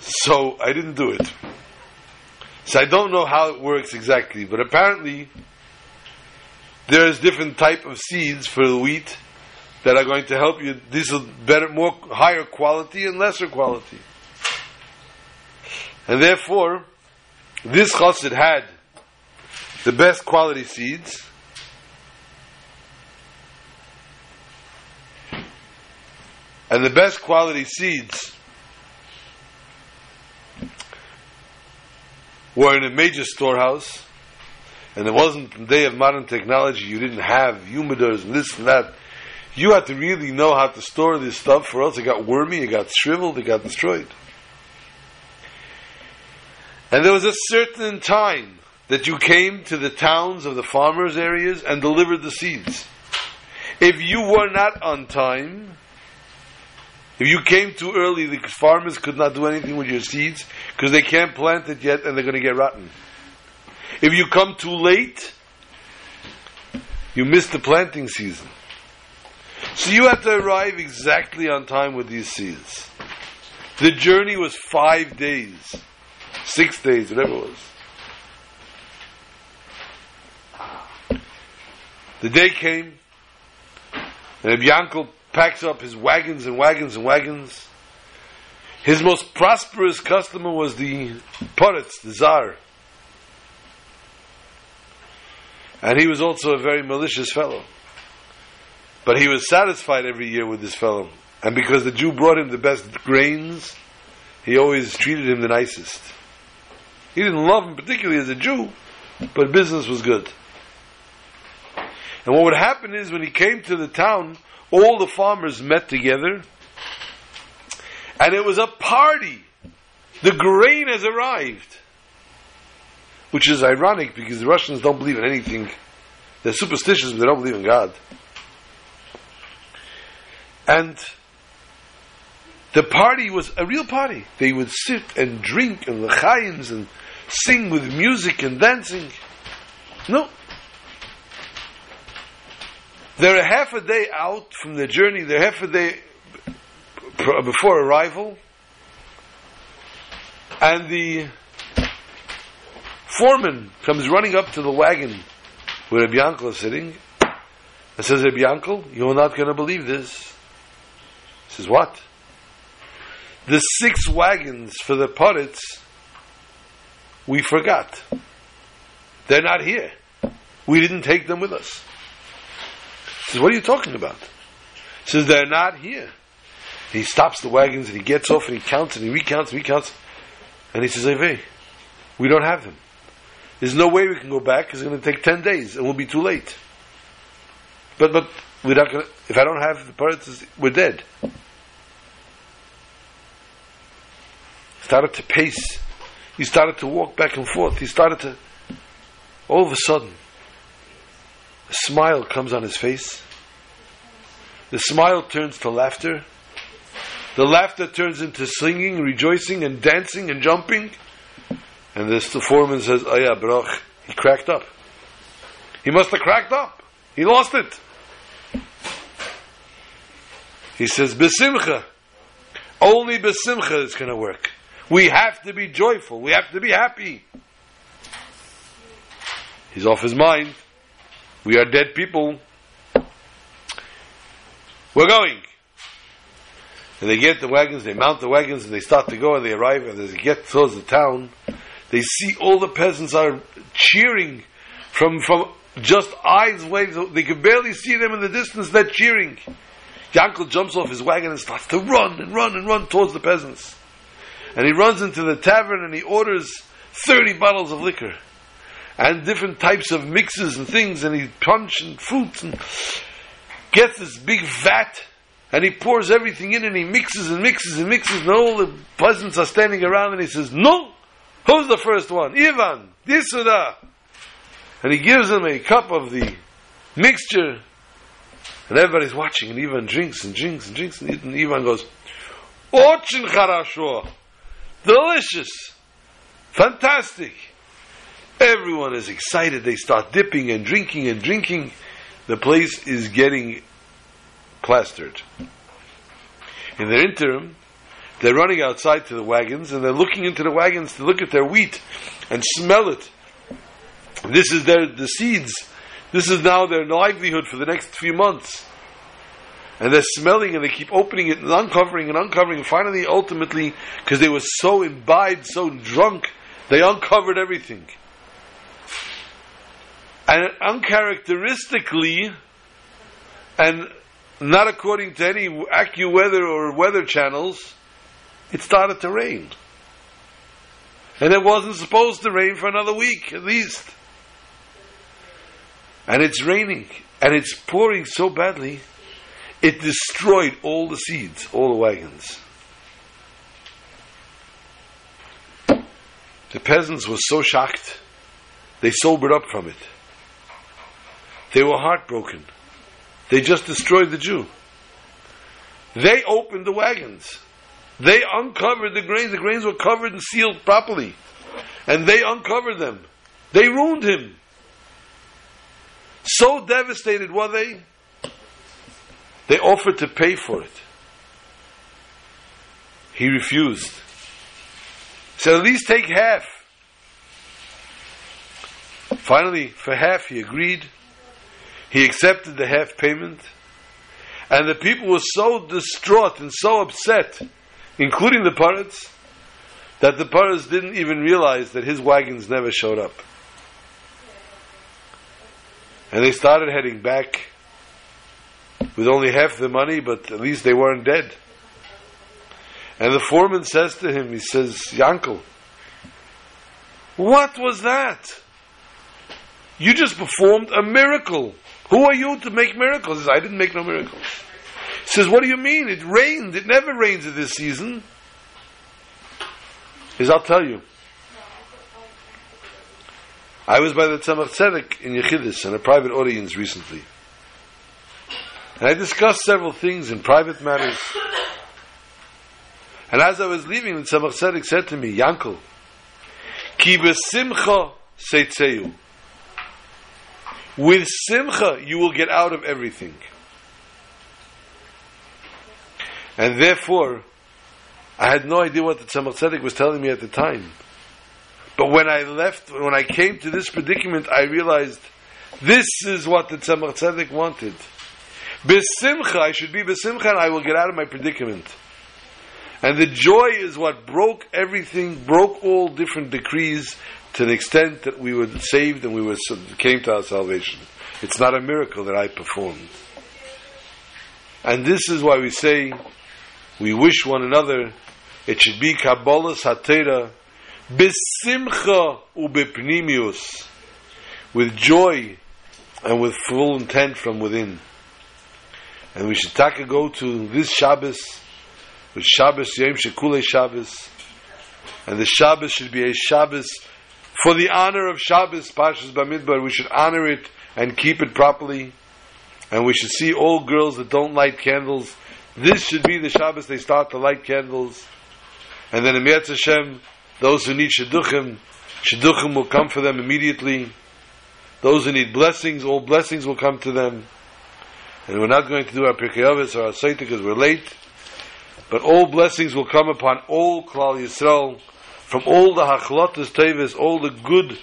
So I didn't do it. So I don't know how it works exactly, but apparently there's different type of seeds for the wheat that are going to help you. These are better, more higher quality and lesser quality, and therefore, this chassid had the best quality seeds. And the best quality seeds were in a major storehouse and it wasn't the day of modern technology, you didn't have humidors and this and that. You had to really know how to store this stuff, or else it got wormy, it got shriveled, it got destroyed. And there was a certain time that you came to the towns of the farmers' areas and delivered the seeds. If you were not on time, if you came too early, the farmers could not do anything with your seeds because they can't plant it yet and they're going to get rotten. If you come too late, you miss the planting season. So you had to arrive exactly on time with these seeds. The journey was five days, six days, whatever it was. The day came, and Yankel packs up his wagons and wagons and wagons. His most prosperous customer was the Poritz, the Tsar. And he was also a very malicious fellow. But he was satisfied every year with this fellow. And because the Jew brought him the best grains, he always treated him the nicest. He didn't love him particularly as a Jew, but business was good. And what would happen is when he came to the town, all the farmers met together, and it was a party. The grain has arrived. Which is ironic because the Russians don't believe in anything. They're superstitious, but they don't believe in God. And the party was a real party. They would sit and drink and lechayins and sing with music and dancing. No. They're a half a day out from the journey. They're half a day before arrival. And the foreman comes running up to the wagon where Rabbi Yankel is sitting and says, Rabbi Yankel, you're not going to believe this. He says, what? The six wagons for the Poritz, we forgot. They're not here. We didn't take them with us. Says, what are you talking about? He says, they're not here. He stops the wagons and he gets off and he counts and he recounts and recounts. And he says, Eve, we don't have them. There's no way we can go back. It's going to take 10 days and we'll be too late. But, but, we're not going to, if I don't have the parts, we're dead. Started to pace. He started to walk back and forth. He started to, all of a sudden, a smile comes on his face. The smile turns to laughter. The laughter turns into singing, rejoicing, and dancing and jumping. And this the foreman says, Oh yeah, Baruch, he cracked up. He must have cracked up. He lost it. He says, Besimcha. Only Besimcha is going to work. We have to be joyful. We have to be happy. He's off his mind. We are dead people. We're going. And they get the wagons, they mount the wagons, and they start to go, and they arrive, and as they get towards the town, they see all the peasants are cheering from, from just eyes away. They can barely see them in the distance, they're cheering. Yankel jumps off his wagon and starts to run and run and run towards the peasants. And he runs into the tavern and he orders 30 bottles of liquor and different types of mixes and things, and he punch and fruits and gets this big vat and he pours everything in and he mixes and mixes and mixes and all the peasants are standing around and he says, No! Who's the first one? Ivan, this or that. And he gives him a cup of the mixture and everybody's watching and Ivan drinks and drinks and drinks and Ivan goes, Очень хорошо! Delicious! Fantastic! Everyone is excited. They start dipping and drinking and drinking. The place is getting plastered. In the interim, they're running outside to the wagons and they're looking into the wagons to look at their wheat and smell it. This is their the seeds. This is now their livelihood for the next few months. And they're smelling and they keep opening it and uncovering and uncovering. And finally, ultimately, because they were so imbibed, so drunk, they uncovered everything. And uncharacteristically, and not according to any AccuWeather or weather channels, it started to rain. And it wasn't supposed to rain for another week, at least. And it's raining, and it's pouring so badly, it destroyed all the seeds, all the wagons. The peasants were so shocked they sobered up from it. They were heartbroken. They just destroyed the Jew. They opened the wagons. They uncovered the grains. The grains were covered and sealed properly. And they uncovered them. They ruined him. So devastated were they, they offered to pay for it. He refused. Said, at least take half. Finally, for half, he agreed. He accepted the half payment. And the people were so distraught and so upset, including the Poritz, that the Poritz didn't even realize that his wagons never showed up. And they started heading back with only half the money, but at least they weren't dead. And the foreman says to him, he says, Yankel, what was that? You just performed a miracle. Who are you to make miracles? Says, I didn't make no miracles. He says, what do you mean? It rained. It never rains at this season. He says, I'll tell you. I was by the Tzemach Tzedek in Yechidus in a private audience recently. And I discussed several things in private matters. And as I was leaving, the Tzemach Tzedek said to me, Yankel, Ki besimcha seitzeu. With simcha, you will get out of everything. And therefore, I had no idea what the Tzemach Tzedek was telling me at the time. But when I left, when I came to this predicament, I realized this is what the Tzemach Tzedek wanted. Besimcha, I should be besimcha and I will get out of my predicament. And the joy is what broke everything, broke all different decrees to the extent that we were saved and we were came to our salvation. It's not a miracle that I performed. And this is why we say we wish one another it should be Kabbalah Satera besimcha ubepnimius with joy and with full intent from within. And we should take a go to this Shabbos with Shabbos Yom Shekule Shabbos and the Shabbos should be a Shabbos for the honor of Shabbos Parshas Bamidbar we should honor it and keep it properly and we should see all girls that don't light candles this should be the Shabbos they start to light candles and then in Hashem those who need shidduchim, shidduchim will come for them immediately. Those who need blessings, all blessings will come to them. And we're not going to do our Pirkei or our Seita because we're late. But all blessings will come upon all Klal Yisrael, from all the Hachlotas Tevis, all the good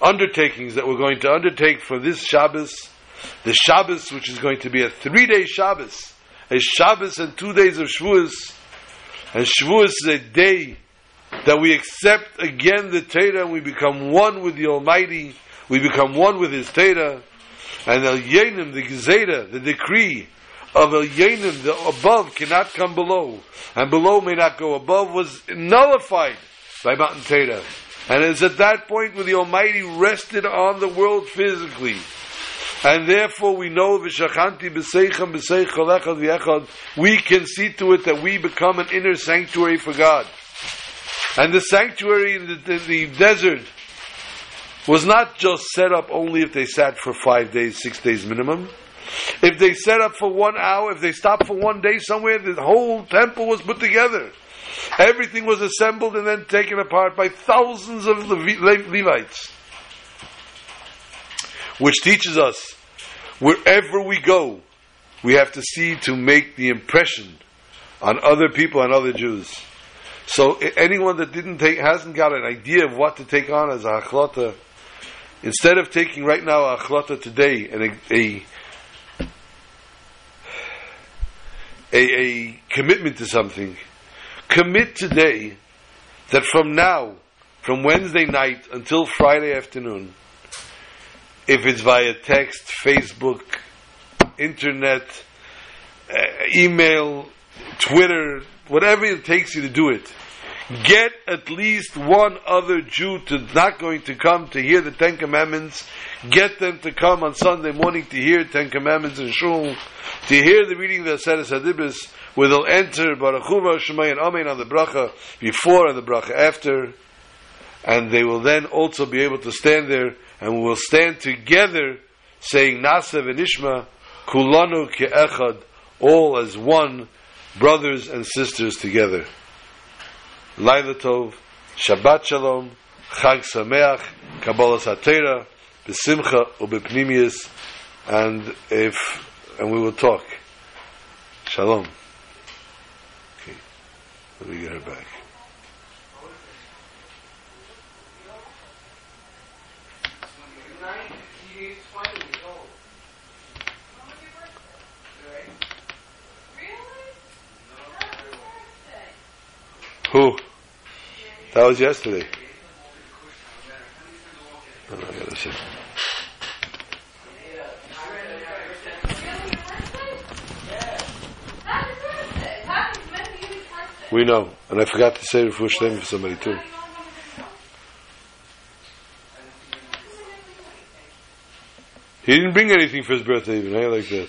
undertakings that we're going to undertake for this Shabbos. The Shabbos, which is going to be a three-day Shabbos, a Shabbos and two days of Shavuos. And Shavuos is a day that we accept again the Torah and we become one with the Almighty, we become one with His Torah, and El Yenim, the Gezeda, the decree of El Yenim, the above cannot come below, and below may not go above, was nullified by Matan Torah. And it's at that point where the Almighty rested on the world physically. And therefore we know v'shachanti b'seichem b'seich echad we can see to it that we become an inner sanctuary for God. And the sanctuary in the, in the desert was not just set up only if they sat for five days, six days minimum. If they set up for one hour, if they stopped for one day somewhere, the whole temple was put together. Everything was assembled and then taken apart by thousands of Levites. Which teaches us, wherever we go, we have to see to make the impression on other people and other Jews. So anyone that didn't take, hasn't got an idea of what to take on as a hachlata, instead of taking right now a hachlata today and a, a a, a commitment to something, commit today that from now, from Wednesday night until Friday afternoon, if it's via text, Facebook, internet, uh, email, Twitter, whatever it takes you to do it, get at least one other Jew to not going to come to hear the Ten Commandments, get them to come on Sunday morning to hear Ten Commandments in Shul, to hear the reading of the Aseret Hadibros, where they'll enter Baruch Shemay and Amen on the bracha before and the bracha after, and they will then also be able to stand there, and we will stand together saying Na'aseh v'Nishma, Kulanu Ke'echad, all as one, brothers and sisters together. Laila Tov, Shabbat Shalom, Chag Sameach, Kabbalas HaTorah, B'simcha Ubepnimius, and if and we will talk. Shalom. Okay. Let me get her back. Who? That was yesterday. Oh, we know, and I forgot to say Rafu name for somebody too. He didn't bring anything for his birthday, even, hey, like that.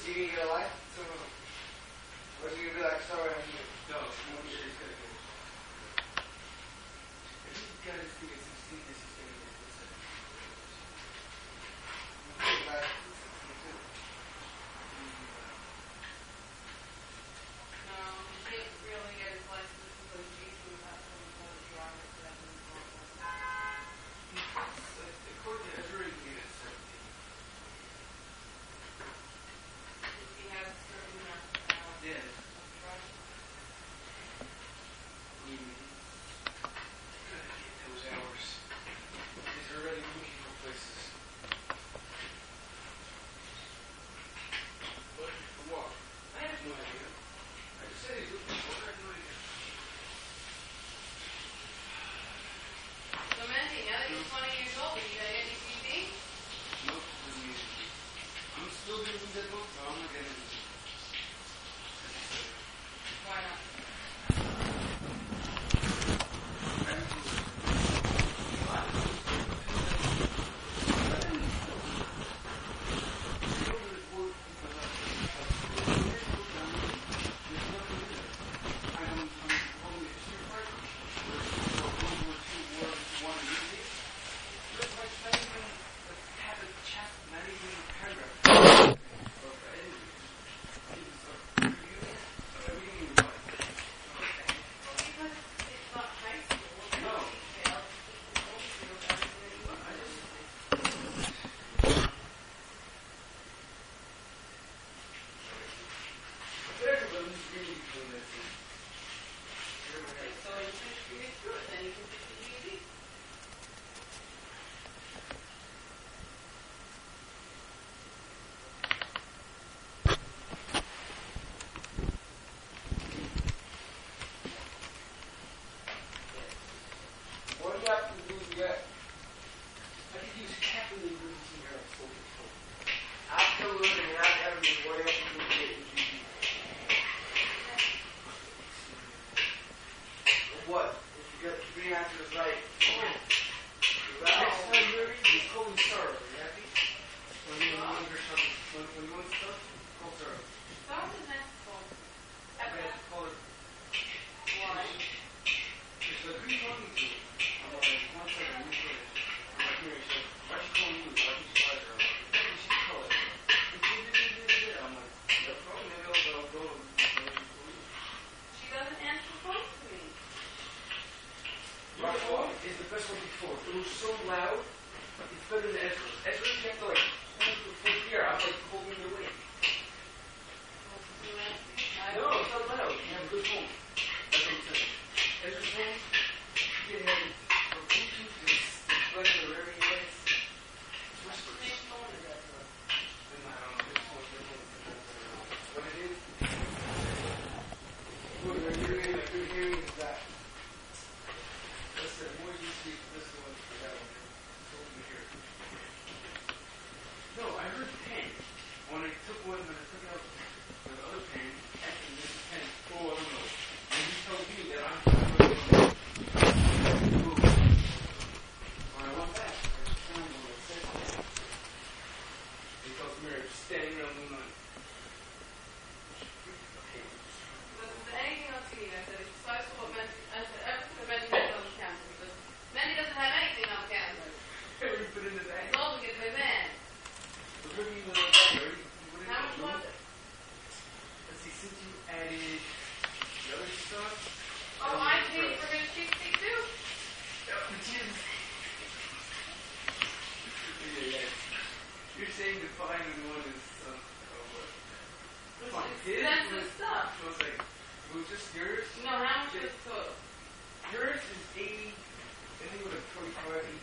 CD in your life? Or is uh, you going to be like, sorry, I'm here? No.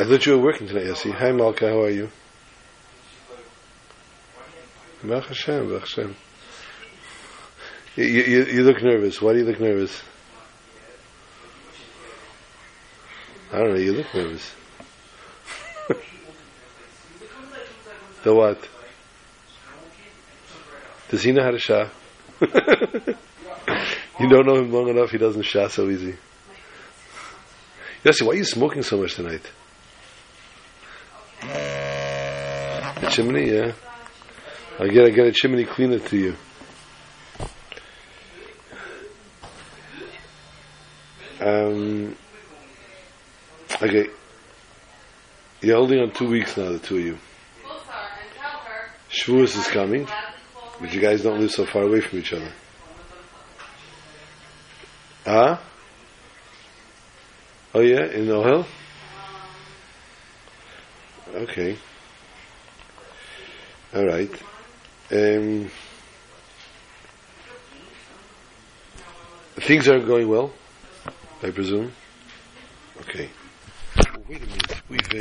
I thought you were working today, Yossi. Hi, Malka, how are you? Baruch Hashem, Baruch Hashem. You, you, you look nervous. Why do you look nervous? I don't know, you look nervous. the what? Does he know how to shah? you don't know him long enough, he doesn't shah so easy. Yossi, why are you smoking so much tonight? chimney, yeah. I get I get a chimney cleaner to you. Um, okay. You're holding on two weeks now, the two of you. Shavuos is coming, but you guys don't live so far away from each other. Huh? Oh yeah, in Ohel? Okay. All right. Um, things are going well, I presume. Okay. Wait a minute. We've. Uh,